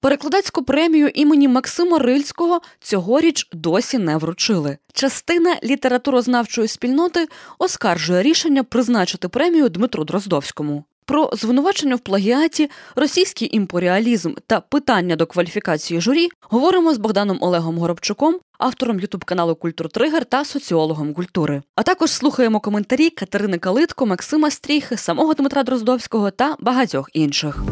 Перекладацьку премію імені Максима Рильського цьогоріч досі не вручили. Частина літературознавчої спільноти оскаржує рішення призначити премію Дмитру Дроздовському. Про звинувачення в плагіаті, російський імперіалізм та питання до кваліфікації журі говоримо з Богданом Олегом Горобчуком, автором ютуб каналу Культур Тригер та соціологом культури. А також слухаємо коментарі Катерини Калитко, Максима Стріхи, самого Дмитра Дроздовського та багатьох інших.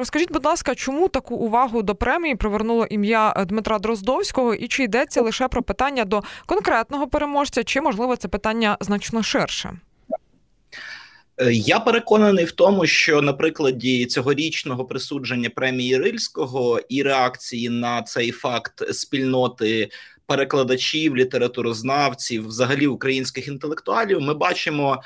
Розкажіть, будь ласка, чому таку увагу до премії привернуло ім'я е, Дмитра Дроздовського, і чи йдеться лише про питання до конкретного переможця, чи можливо це питання значно ширше? Е, я переконаний в тому, що на прикладі цьогорічного присудження премії Рильського і реакції на цей факт спільноти перекладачів, літературознавців, взагалі українських інтелектуалів, ми бачимо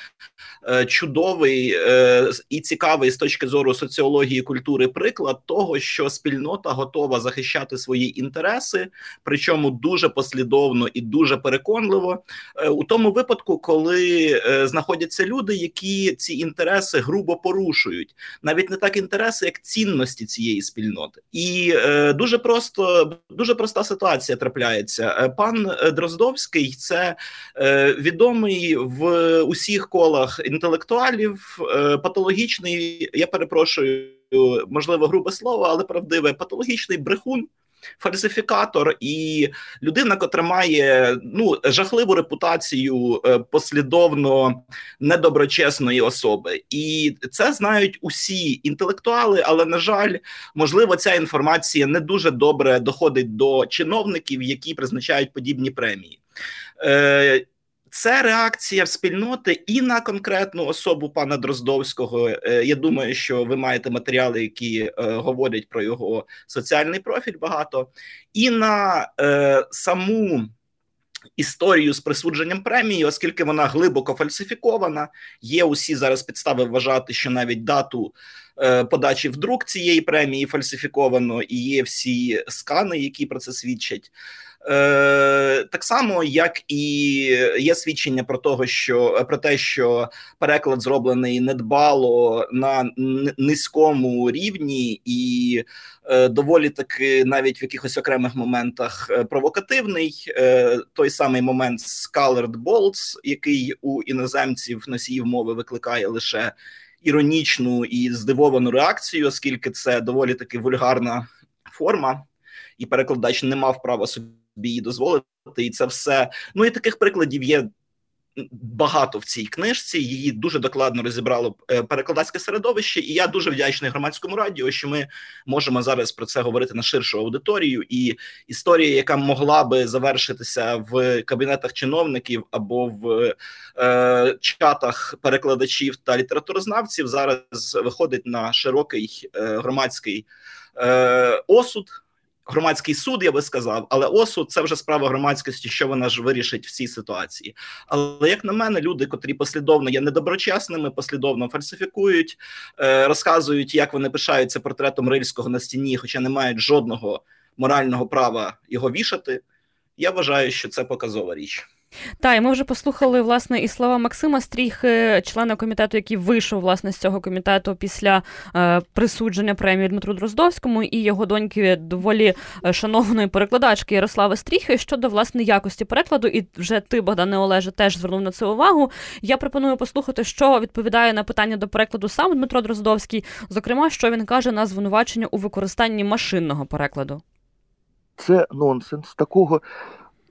е, чудовий е, і цікавий з точки зору соціології культури приклад того, що спільнота готова захищати свої інтереси, причому дуже послідовно і дуже переконливо е, у тому випадку, коли знаходяться люди, які ці інтереси грубо порушують, навіть не так інтереси, як цінності цієї спільноти, і дуже просто дуже проста ситуація трапляється. Е, пан е, Дроздовський це е, відомий в усіх колах інтелектуалів, патологічний. Я перепрошую, можливо, грубе слово, але правдиве патологічний брехун фальсифікатор і людина, котра має ну жахливу репутацію е, послідовно недоброчесної особи, і це знають усі інтелектуали. Але на жаль, можливо, ця інформація не дуже добре доходить до чиновників, які призначають подібні премії. Е, це реакція спільноти і на конкретну особу пана Дроздовського. Е, я думаю, що ви маєте матеріали, які е, говорять про його соціальний профіль багато, і на е, саму. Історію з присудженням премії, оскільки вона глибоко фальсифікована, є усі зараз підстави вважати, що навіть дату подачі в друк цієї премії фальсифіковано, і є всі скани, які про це свідчать. Е, Так само, як і є свідчення про того, що про те, що переклад зроблений недбало на низькому рівні, і е, доволі таки навіть в якихось окремих моментах е, провокативний. Е, Той самий момент з Colored Bolts, який у іноземців носіїв мови викликає лише іронічну і здивовану реакцію, оскільки це доволі таки вульгарна форма, і перекладач не мав права собі її дозволити, і це все. Ну і таких прикладів є. Багато в цій книжці її дуже докладно розібрало е, перекладацьке середовище, і я дуже вдячний громадському радіо, що ми можемо зараз про це говорити на ширшу аудиторію. І історія, яка могла би завершитися в кабінетах чиновників або в е, чатах перекладачів та літературознавців, зараз виходить на широкий е, громадський е, осуд громадський суд, я би сказав, але осуд це вже справа громадськості, що вона ж вирішить в цій ситуації. Але як на мене, люди, котрі послідовно є недоброчесними, послідовно фальсифікують, е, розказують, як вони пишаються портретом рильського на стіні, хоча не мають жодного морального права його вішати. Я вважаю, що це показова річ. Так, і ми вже послухали власне і слова Максима Стріхи, члена комітету, який вийшов власне з цього комітету після е, присудження премії Дмитру Дроздовському і його доньки доволі е, шановної перекладачки Ярослави Стріхи щодо власне якості перекладу. І вже ти, Богдане Олеже, теж звернув на це увагу. Я пропоную послухати, що відповідає на питання до перекладу сам Дмитро Дроздовський, зокрема, що він каже на звинувачення у використанні машинного перекладу. Це нонсенс такого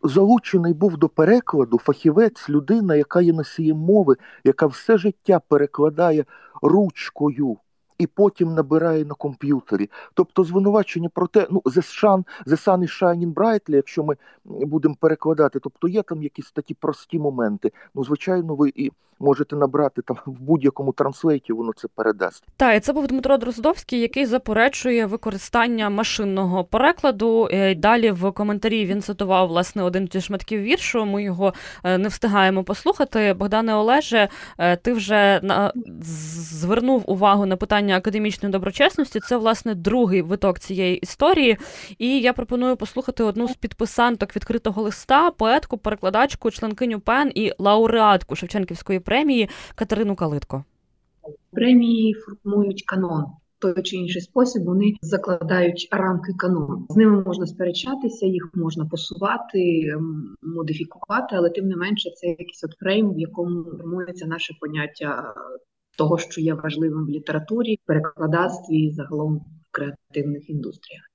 залучений був до перекладу фахівець, людина, яка є носієм мови, яка все життя перекладає ручкою. І потім набирає на комп'ютері. Тобто звинувачення про те, ну the sun, the sun і shining brightly, якщо ми будемо перекладати, тобто є там якісь такі прості моменти. Ну, звичайно, ви і можете набрати там в будь-якому транслейті, воно це передасть. Так, і це був Дмитро Дроздовський, який заперечує використання машинного перекладу. Е, далі в коментарі він цитував власне один зі шматків віршу. Ми його е, не встигаємо послухати. Богдане Олеже, е, ти вже на звернув увагу на питання академічної доброчесності. Це власне другий виток цієї історії. І я пропоную послухати одну з підписанток відкритого листа, поетку, перекладачку, членкиню ПЕН і лауреатку Шевченківської премії Катерину Калитко. Премії формують канон. той чи інший спосіб вони закладають рамки канону. З ними можна сперечатися, їх можна посувати, модифікувати, але тим не менше це якийсь от фрейм, в якому формується наше поняття того, що є важливим в літературі, перекладацтві і загалом в креативних індустріях.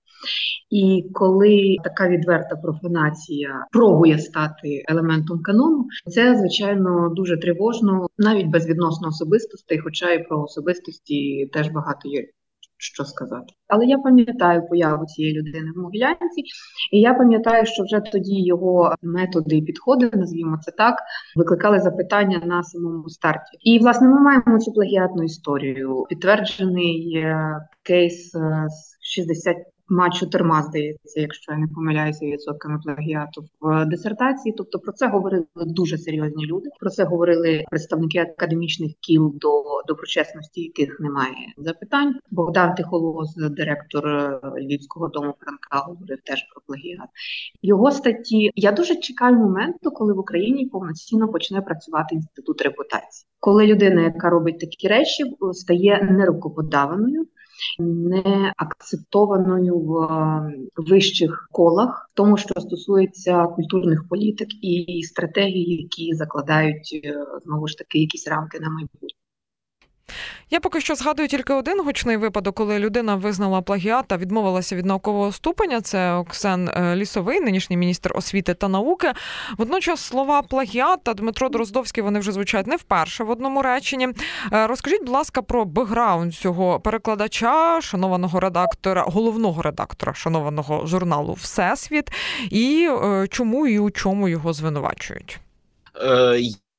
І коли така відверта профанація пробує стати елементом канону, це звичайно дуже тривожно, навіть без відносно особистостей, хоча і про особистості теж багато є. Що сказати, але я пам'ятаю появу цієї людини в Могилянці, і я пам'ятаю, що вже тоді його методи і підходи, назвімо це так, викликали запитання на самому старті. І власне ми маємо цю плагіатну історію. Підтверджений кейс е, з 60 ма чотирма, здається, якщо я не помиляюся відсотками плагіату в дисертації. Тобто про це говорили дуже серйозні люди. Про це говорили представники академічних кіл до доброчесності, яких немає запитань. Богдан Тихолоз, директор е, Львівського дому Франка, говорив теж про плагіат. Його статті я дуже чекаю моменту, коли в Україні повноцінно почне працювати інститут репутації, коли людина, яка робить такі речі, стає нерукоподаваною не акцептованою в вищих колах, тому, що стосується культурних політик і стратегій, які закладають е, знову ж таки якісь рамки на майбутнє. Я поки що згадую тільки один гучний випадок, коли людина визнала плагіат та відмовилася від наукового ступеня. Це Оксен е, Лісовий, нинішній міністр освіти та науки. Водночас слова плагіат та Дмитро Дроздовський вони вже звучать не вперше в одному реченні. Е, розкажіть, будь ласка, про бекграунд цього перекладача, шанованого редактора, головного редактора шанованого журналу Всесвіт, і е, чому і у чому його звинувачують.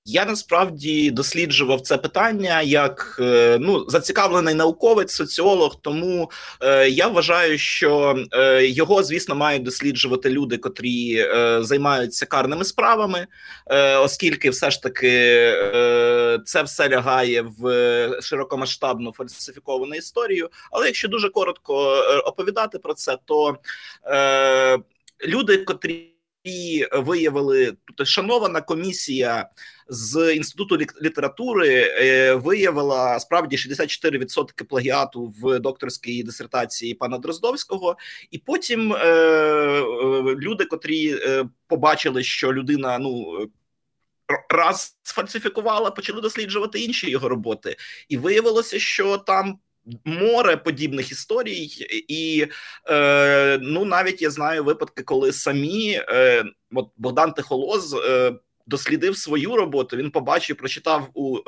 Я насправді досліджував це питання як е, ну зацікавлений науковець, соціолог. Тому е, я вважаю, що е, його, звісно, мають досліджувати люди, котрі е, займаються карними справами, е, оскільки все ж таки е, це все лягає в широкомасштабну фальсифіковану історію. Але якщо дуже коротко оповідати про це, то люди, котрі виявили тут шанована комісія з інституту літератури е, виявила справді 64% плагіату в докторській дисертації пана Дроздовського, і потім е, е, люди, котрі побачили, що людина ну. Раз сфальсифікувала, почали досліджувати інші його роботи, і виявилося, що там море подібних історій, і е, ну навіть я знаю випадки, коли самі е, от Богдан Тихолоз. Е, дослідив свою роботу. Він побачив, прочитав у е,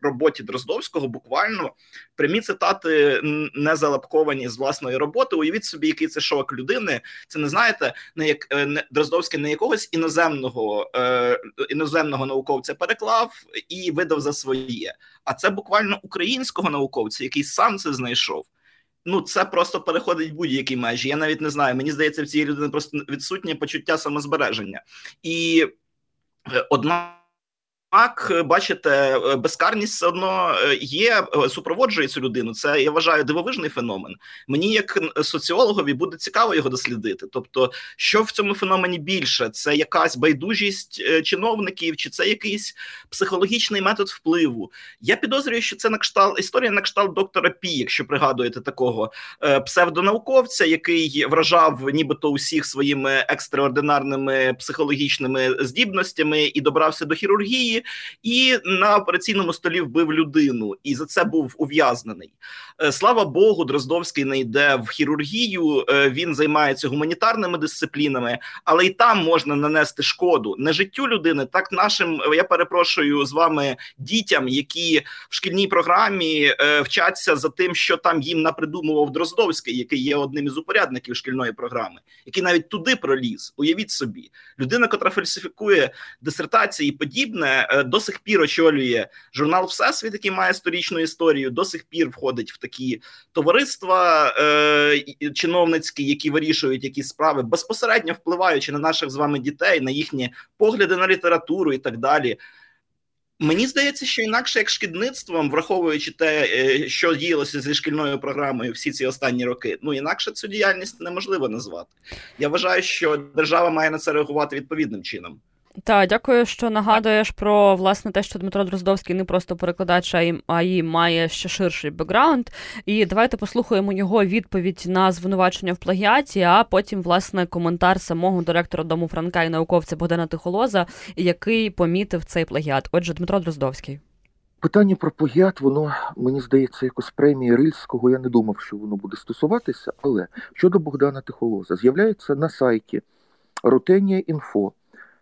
роботі Дроздовського буквально прямі цитати не залапковані з власної роботи. Уявіть собі, який це шок людини. Це не знаєте, не як е, не Дроздовський не якогось іноземного е, іноземного науковця переклав і видав за своє. А це буквально українського науковця, який сам це знайшов. Ну, це просто переходить будь-які межі. Я навіть не знаю. Мені здається, в цій людини просто відсутнє почуття самозбереження і. Е, одна так, бачите, е, безкарність все одно е, є, е, супроводжує цю людину. Це я вважаю дивовижний феномен. Мені, як соціологові, буде цікаво його дослідити. Тобто, що в цьому феномені більше? Це якась байдужість чиновників, чи це якийсь психологічний метод впливу? Я підозрюю, що це на кшталт історія на кшталт доктора Пі, якщо пригадуєте такого псевдонауковця, який вражав нібито усіх своїми екстраординарними психологічними здібностями і добрався до хірургії і на операційному столі вбив людину, і за це був ув'язнений. Е, слава Богу, Дроздовський не йде в хірургію. Е, він займається гуманітарними дисциплінами, але і там можна нанести шкоду не життю людини, так нашим я перепрошую з вами дітям, які в шкільній програмі е, вчаться за тим, що там їм напридумував Дроздовський, який є одним із упорядників шкільної програми, який навіть туди проліз. Уявіть собі, людина, котра фальсифікує дисертації і подібне. Е, до сих пір очолює журнал Всесвіт, який має сторічну історію. До сих пір входить в такі товариства е, чиновницькі, які вирішують якісь справи, безпосередньо впливаючи на наших з вами дітей, на їхні погляди на літературу і так далі. Мені здається, що інакше як шкідництвом, враховуючи те, е, що діялося зі шкільною програмою всі ці останні роки, ну інакше цю діяльність неможливо назвати. Я вважаю, що держава має на це реагувати відповідним чином. Та дякую, що нагадуєш про власне те, що Дмитро Дроздовський не просто перекладач, а й має ще ширший бекграунд. І давайте послухаємо його відповідь на звинувачення в плагіаті, а потім, власне, коментар самого директора дому Франка і науковця Богдана Тихолоза, який помітив цей плагіат. Отже, Дмитро Дроздовський. Питання про плагіат, воно мені здається, якось премії Рильського. Я не думав, що воно буде стосуватися. Але щодо Богдана Тихолоза, з'являється на сайті Рутенія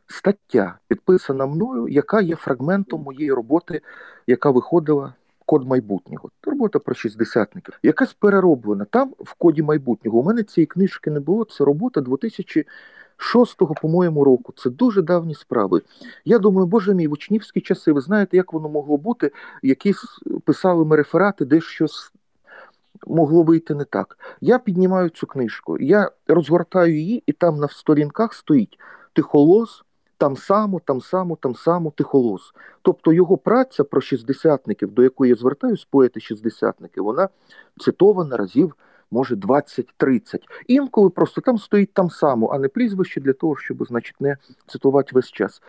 стаття, підписана мною, яка є фрагментом моєї роботи, яка виходила. Код майбутнього, робота про шістдесятників, якась перероблена. Там в коді майбутнього. У мене цієї книжки не було. Це робота 2006 по-моєму, року. Це дуже давні справи. Я думаю, боже мій, в учнівські часи, ви знаєте, як воно могло бути? Якісь писали ми реферати, де щось могло вийти не так. Я піднімаю цю книжку, я розгортаю її, і там на сторінках стоїть тихолос там само, там само, там само тихолос. Тобто його праця про шістдесятників, до якої я звертаюсь, поети шістдесятники, вона цитована разів, може, 20-30. Інколи просто там стоїть там само, а не прізвище для того, щоб, значить, не цитувати весь час.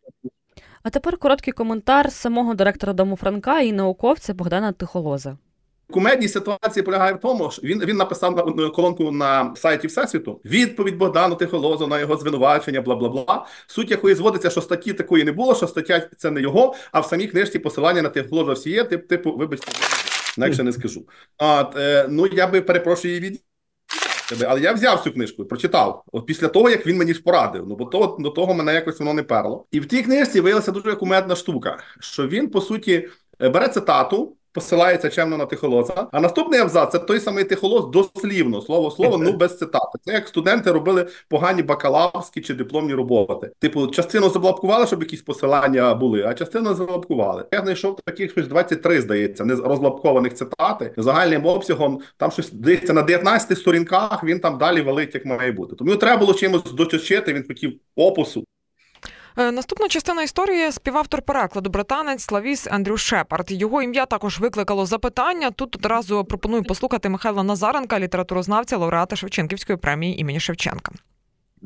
А тепер короткий коментар самого директора дому Франка і науковця Богдана Тихолоза. Кумедність ситуації полягає в тому, що він він написав на колонку на сайті Всесвіту відповідь Богдану Тихолозу на його звинувачення, бла бла бла. Суть якої зводиться, що статті такої не було, що стаття це не його, а в самій книжці посилання на Тихолоза всі є. Тип, типу, вибачте, інакше не скажу. От, е, ну я би перепрошую її від. Але я взяв цю книжку прочитав. От після того, як він мені ж порадив. Ну бо то, до того мене якось воно не перло. І в тій книжці виявилася дуже кумедна штука, що він, по суті, бере цитату посилається чемно на тихолоса. А наступний абзац це той самий тихолос дослівно, слово слово, ну без цитати. Це як студенти робили погані бакалаврські чи дипломні роботи. Типу, частину заблокували, щоб якісь посилання були, а частину заблокували. Я знайшов таких щось 23, здається, не розлапкованих цитати загальним обсягом. Там щось здається на 19 сторінках. Він там далі валить, як має бути. Тому треба було чимось дочочити. Він хотів опусу. Е, наступна частина історії співавтор перекладу британець Славіс Андрю Шепард. Його ім'я також викликало запитання. Тут одразу пропоную послухати Михайла Назаренка, літературознавця, лауреата Шевченківської премії імені Шевченка.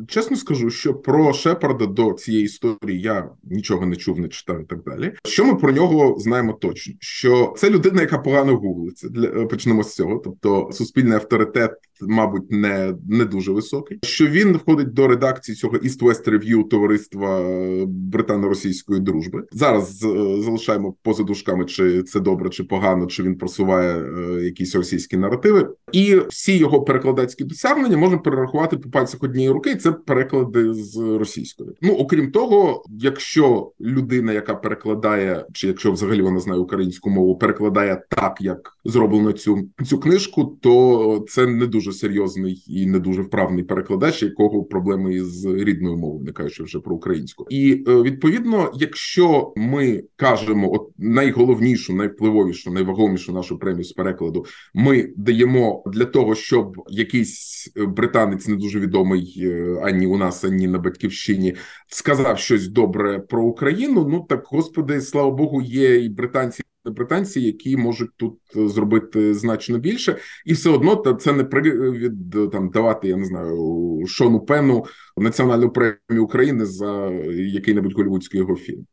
Чесно скажу, що про Шепарда до цієї історії я нічого не чув, не читав і так далі. Що ми про нього знаємо точно? Що це людина, яка погано гуглиться. Для почнемо з цього. Тобто, суспільний авторитет, мабуть, не не дуже високий. Що він входить до редакції цього East-West Review товариства британо-російської дружби. Зараз залишаємо поза дужками, чи це добре, чи погано, чи він просуває е, якісь російські наративи, і всі його перекладацькі досягнення можна перерахувати по пальцях однієї руки це переклади з російської. Ну окрім того, якщо людина, яка перекладає, чи якщо взагалі вона знає українську мову, перекладає так, як зроблено цю цю книжку, то це не дуже серйозний і не дуже вправний перекладач, якого проблеми із рідною мовою, не кажучи вже про українську. І е, відповідно, якщо ми кажемо, от найголовнішу, найвпливовішу, найвагомішу нашу премію з перекладу, ми даємо для того, щоб якийсь британець не дуже відомий е, ані у нас, ані на батьківщині сказав щось добре про Україну. Ну так господи, слава Богу, є і британці. Британці, які можуть тут зробити значно більше, і все одно це не привід там давати, я не знаю, Шону Пену національну премію України за який-небудь голівудський його фільм.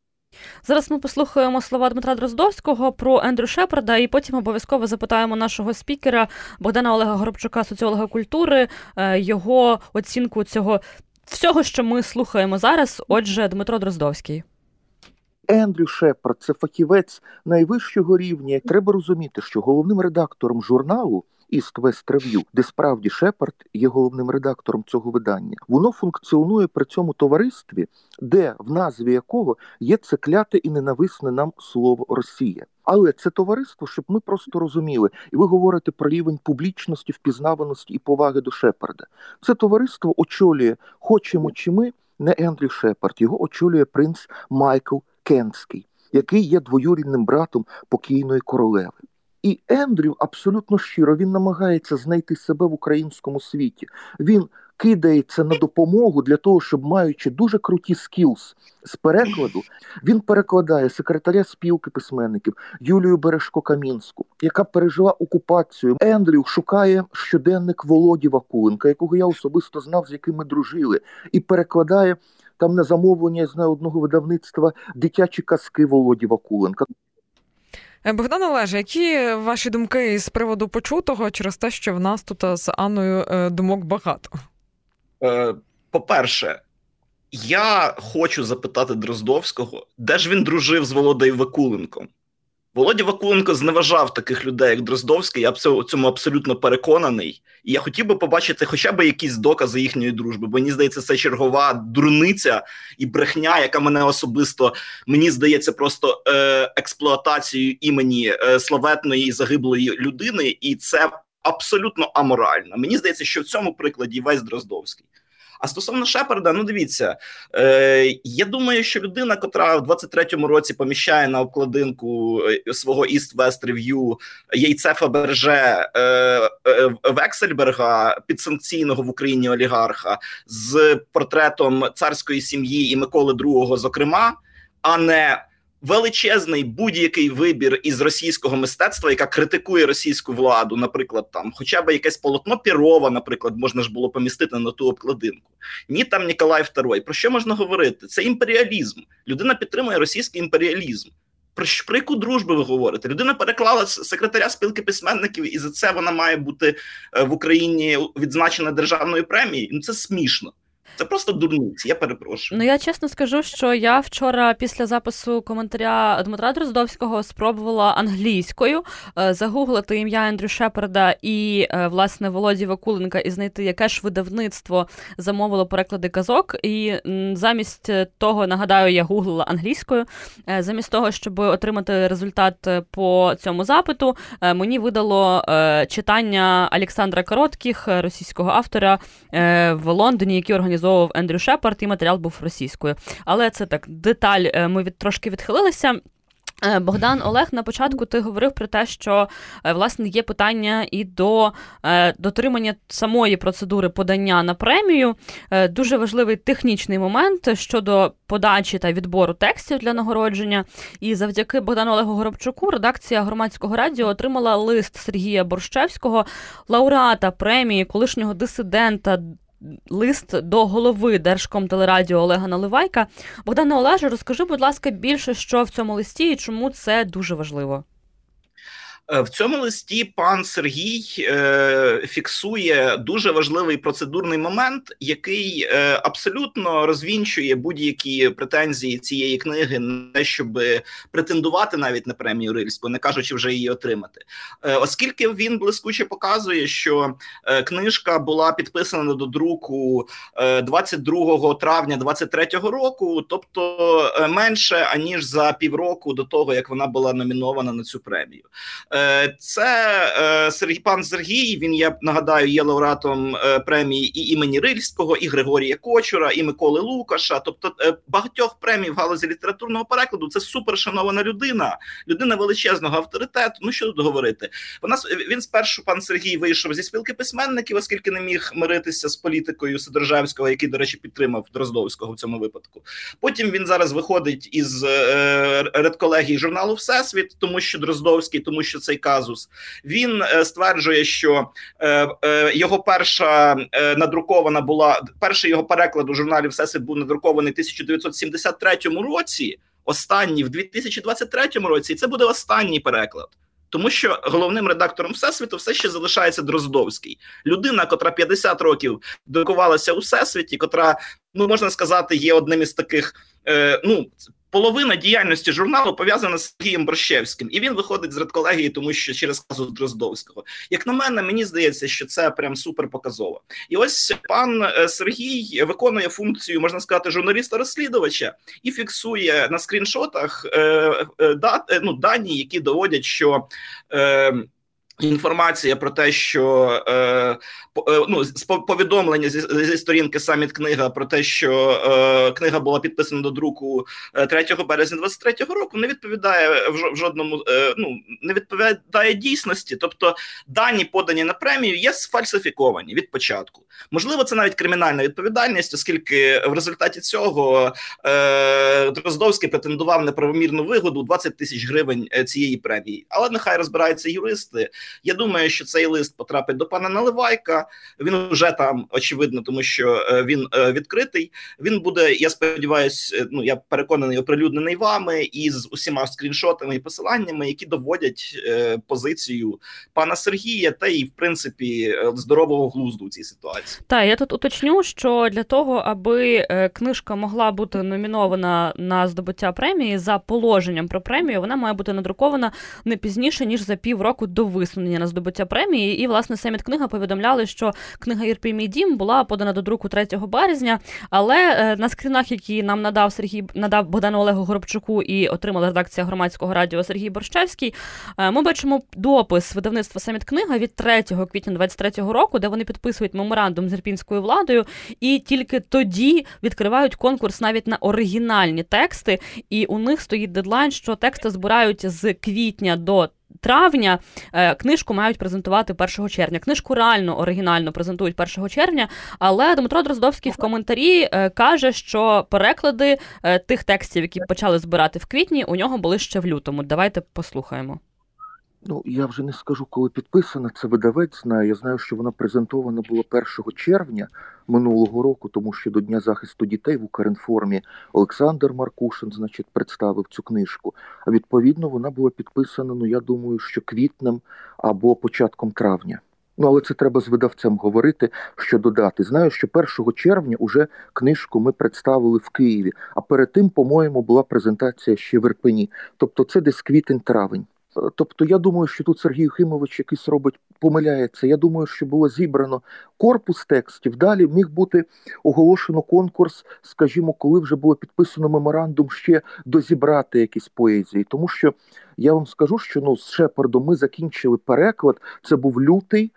Зараз ми послухаємо слова Дмитра Дроздовського про Ендрю Шепарда, і потім обов'язково запитаємо нашого спікера Богдана Олега Горобчука, соціолога культури, е, його оцінку цього всього, що ми слухаємо зараз. Отже, Дмитро Дроздовський. Ендрю Шепард це фахівець найвищого рівня. Треба розуміти, що головним редактором журналу East West Review, де справді Шепард є головним редактором цього видання. Воно функціонує при цьому товаристві, де в назві якого є це кляте і ненависне нам слово Росія. Але це товариство, щоб ми просто розуміли, і ви говорите про рівень публічності, впізнаваності і поваги до Шепарда. Це товариство очолює, хочемо чи ми, не Ендрю Шепард, його очолює принц Майкл Кенський, який є двоюрідним братом покійної королеви. І Ендрю абсолютно щиро він намагається знайти себе в українському світі. Він кидається на допомогу для того, щоб маючи дуже круті скілс з перекладу, він перекладає секретаря спілки письменників Юлію Бережко Камінську, яка пережила окупацію. Ендрю шукає щоденник Володі Вакуленка, якого я особисто знав, з яким ми дружили, і перекладає там на замовлення я знаю одного видавництва дитячі казки Володі Вакуленка. Е, Богдан Олеже, які ваші думки з приводу почутого через те, що в нас тут з Анною е, думок багато? Е, По-перше, я хочу запитати Дроздовського, де ж він дружив з Володою Вакуленком? Володя Вакуленко зневажав таких людей, як Дроздовський, я в цьому абсолютно переконаний. І я хотів би побачити хоча б якісь докази їхньої дружби, бо мені здається, це чергова дурниця і брехня, яка мене особисто мені здається просто е, експлуатацією імені е, славетної загиблої людини, і це абсолютно аморально. Мені здається, що в цьому прикладі весь Дроздовський. А стосовно Шепарда, ну дивіться, е, я думаю, що людина, котра в 23-му році поміщає на обкладинку е, свого East West Review яйце Фаберже е, е, Вексельберга, підсанкційного в Україні олігарха, з портретом царської сім'ї і Миколи II, зокрема, а не величезний будь-який вибір із російського мистецтва, яка критикує російську владу, наприклад, там, хоча б якесь полотно Пірова, наприклад, можна ж було помістити на ту обкладинку. Ні, там Ніколай II. Про що можна говорити? Це імперіалізм. Людина підтримує російський імперіалізм. Про про яку дружбу ви говорите? Людина переклала секретаря спілки письменників, і за це вона має бути е, в Україні відзначена державною премією. Ну це смішно. Це просто дурниці, я перепрошую. Ну я чесно скажу, що я вчора після запису коментаря Дмитра Дроздовського спробувала англійською е, загуглити ім'я Ендрю Шепарда і е, власне Володі Вакуленка і знайти, яке ж видавництво замовило переклади казок. І замість того, нагадаю, я гуглила англійською. Е, замість того, щоб отримати результат по цьому запиту, мені видало читання Олександра Коротких, російського автора в Лондоні, який організував організовував Ендрю Шепард, і матеріал був російською. Але це так деталь. Е, ми від трошки відхилилися. Е, Богдан Олег, на початку ти говорив про те, що е, власне є питання і до дотримання самої процедури подання на премію. Дуже важливий технічний момент щодо подачі та відбору текстів для нагородження. І завдяки Богдану Олегу Горобчуку редакція громадського радіо отримала лист Сергія Борщевського, лауреата премії, колишнього дисидента лист до голови Держкомтелерадіо Олега Наливайка. Богдане Олеже, розкажи, будь ласка, більше що в цьому листі і чому це дуже важливо. Е, в цьому листі пан Сергій е, фіксує дуже важливий процедурний момент, який е, абсолютно розвінчує будь-які претензії цієї книги, не щоб претендувати навіть на премію Рильську, не кажучи вже її отримати, оскільки він блискуче показує, що книжка була підписана до друку 22 е, травня 23-го року, тобто менше аніж за півроку до того, як вона була номінована на цю премію. Е, це е, Сергій пан Сергій. Він я нагадаю є лауреатом е, премії і імені Рильського, і Григорія Кочура, і Миколи Лукаша. Тобто багатьох премій в галузі літературного перекладу. Це супершанована людина, людина величезного авторитету. Ну що тут говорити? Вона він спершу пан Сергій вийшов зі спілки письменників, оскільки не міг миритися з політикою Сидоржевського, який, до речі, підтримав Дроздовського в цьому випадку. Потім він зараз виходить із редколегії журналу Всесвіт, тому що Дроздовський, тому що цей казус. Він е, стверджує, що е, е, його перша надрукована була перший його переклад у журналі Всесвіт був надрукований в 1973 році. Останній в 2023 році, і це буде останній переклад. Тому що головним редактором всесвіту все ще залишається Дроздовський, людина, котра 50 років друкувалася у всесвіті, котра ну можна сказати, є одним із таких е, ну половина діяльності журналу пов'язана з Сергієм Борщевським, і він виходить з редколегії, тому що через казу Дроздовського. Як на мене, мені здається, що це прям супер показово. І ось пан е, Сергій виконує функцію, можна сказати, журналіста-розслідувача і фіксує на скріншотах е, е, да, е, ну, дані, які доводять, що. Е, Інформація про те, що е, е ну, повідомлення зі, зі сторінки саміт книга про те, що е, книга була підписана до друку 3 е, березня 23-го року, не відповідає в жодному е, ну не відповідає дійсності. Тобто дані подані на премію є сфальсифіковані від початку. Можливо, це навіть кримінальна відповідальність, оскільки в результаті цього е, Дроздовський претендував на правомірну вигоду 20 тисяч гривень е, цієї премії. Але нехай розбираються юристи. Я думаю, що цей лист потрапить до пана Наливайка. Він вже там очевидно, тому що е, він е, відкритий. Він буде, я сподіваюся, ну я переконаний, оприлюднений вами із усіма скріншотами і посиланнями, які доводять позицію пана Сергія, та й в принципі здорового глузду у цій ситуації. Так, я тут уточню, що для того, аби книжка могла бути номінована на здобуття премії за положенням про премію, вона має бути надрукована не пізніше ніж за півроку до висунення на здобуття премії. І власне Семіт книга повідомляли, що книга «Ірпій мій дім була подана до друку 3 березня. Але е, на скрінах, які нам надав Сергій надав Богдану Олегу Горобчуку і отримала редакція громадського радіо Сергій Борщевський, е, ми бачимо допис видавництва Семіт книга від 3 квітня 23-го року, де вони підписують меморандум з ірпінською владою, і тільки тоді відкривають конкурс навіть на оригінальні тексти. І у них стоїть дедлайн, що тексти збирають з квітня до. Травня е, книжку мають презентувати 1 червня. Книжку реально оригінально презентують 1 червня. Але Дмитро Дроздовський в коментарі е, каже, що переклади е, тих текстів, які почали збирати в квітні, у нього були ще в лютому. Давайте послухаємо. Ну, я вже не скажу, коли підписана. Це видавець знає. Я знаю, що вона презентована була 1 червня минулого року, тому що до Дня захисту дітей в Укрінформі Олександр Маркушин, значить, представив цю книжку. А відповідно вона була підписана. Ну я думаю, що квітнем або початком травня. Ну, але це треба з видавцем говорити, що додати. Знаю, що 1 червня уже книжку ми представили в Києві, а перед тим, по-моєму, була презентація ще в Ірпені. Тобто це десь квітень-травень. Тобто, я думаю, що тут Сергій Юхимович якийсь робить, помиляється. Я думаю, що було зібрано корпус текстів. Далі міг бути оголошено конкурс, скажімо, коли вже було підписано меморандум ще дозібрати якісь поезії. Тому що я вам скажу, що ну з Шепардом ми закінчили переклад. Це був лютий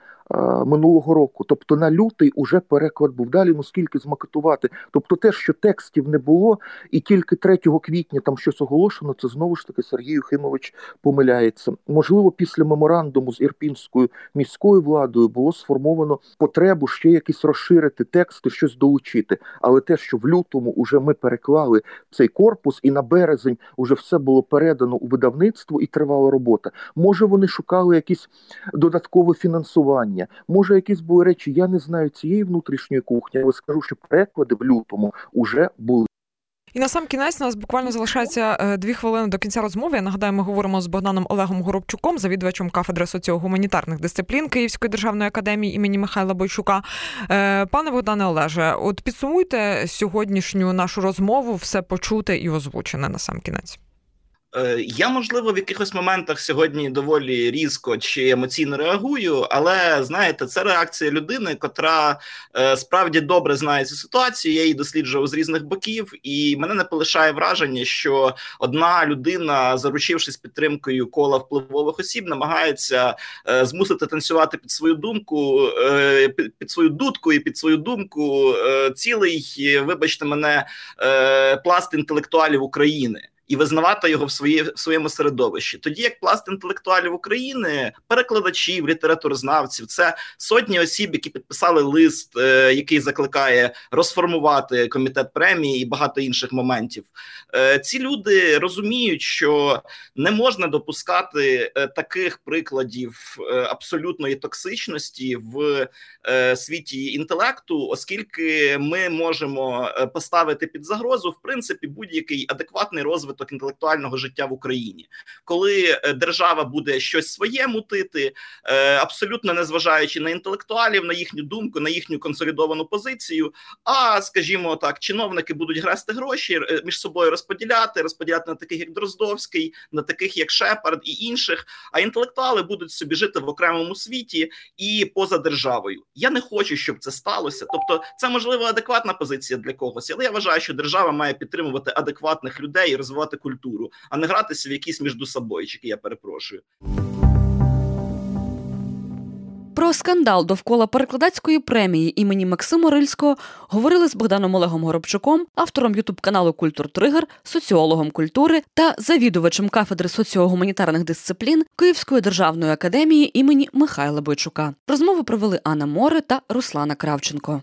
минулого року. Тобто на лютий уже переклад був далі, ну скільки змакетувати. Тобто, те, що текстів не було, і тільки 3 квітня там щось оголошено, це знову ж таки Сергій Юхимович помиляється. Можливо, після меморандуму з ірпінською міською владою було сформовано потребу ще якісь розширити тексти, щось долучити. Але те, що в лютому уже ми переклали цей корпус, і на березень уже все було передано у видавництво і тривала робота. Може, вони шукали якісь додаткове фінансування питання. Може, якісь були речі, я не знаю цієї внутрішньої кухні, але скажу, що переклади в лютому вже були. І на сам кінець у нас буквально залишається е, дві хвилини до кінця розмови. Я нагадаю, ми говоримо з Богданом Олегом Горобчуком, завідувачем кафедри соціогуманітарних дисциплін Київської державної академії імені Михайла Бойчука. Е, пане Богдане Олеже, от підсумуйте сьогоднішню нашу розмову, все почуте і озвучене на сам кінець. Е, я, можливо, в якихось моментах сьогодні доволі різко чи емоційно реагую, але знаєте, це реакція людини, котра е, справді добре знає цю ситуацію. Я її досліджував з різних боків, і мене не полишає враження, що одна людина, заручившись підтримкою кола впливових осіб, намагається е, змусити танцювати під свою думку, під свою дудку і під свою думку цілий, вибачте мене, пласт інтелектуалів України і визнавати його в своє, в своєму середовищі. Тоді як пласт інтелектуалів України, перекладачів, літературознавців, це сотні осіб, які підписали лист, е, який закликає розформувати комітет премії і багато інших моментів. Е, ці люди розуміють, що не можна допускати е, таких прикладів е, абсолютної токсичності в е, світі інтелекту, оскільки ми можемо е, поставити під загрозу в принципі будь-який адекватний розвиток розвиток інтелектуального життя в Україні, коли е, держава буде щось своє мутити, е, абсолютно не зважаючи на інтелектуалів, на їхню думку, на їхню консолідовану позицію. А скажімо так, чиновники будуть грести гроші е, між собою розподіляти, розподіляти на таких як Дроздовський, на таких як Шепард і інших. А інтелектуали будуть собі жити в окремому світі і поза державою. Я не хочу, щоб це сталося. Тобто, це можливо адекватна позиція для когось, але я вважаю, що держава має підтримувати адекватних людей і розвивати розвивати культуру, а не гратися в якісь між собойчики. Я перепрошую. Про скандал довкола перекладацької премії імені Максима Рильського говорили з Богданом Олегом Горобчуком, автором ютуб-каналу Культур Тригер, соціологом культури та завідувачем кафедри соціогуманітарних дисциплін Київської державної академії імені Михайла Бойчука. Розмову провели Анна Море та Руслана Кравченко.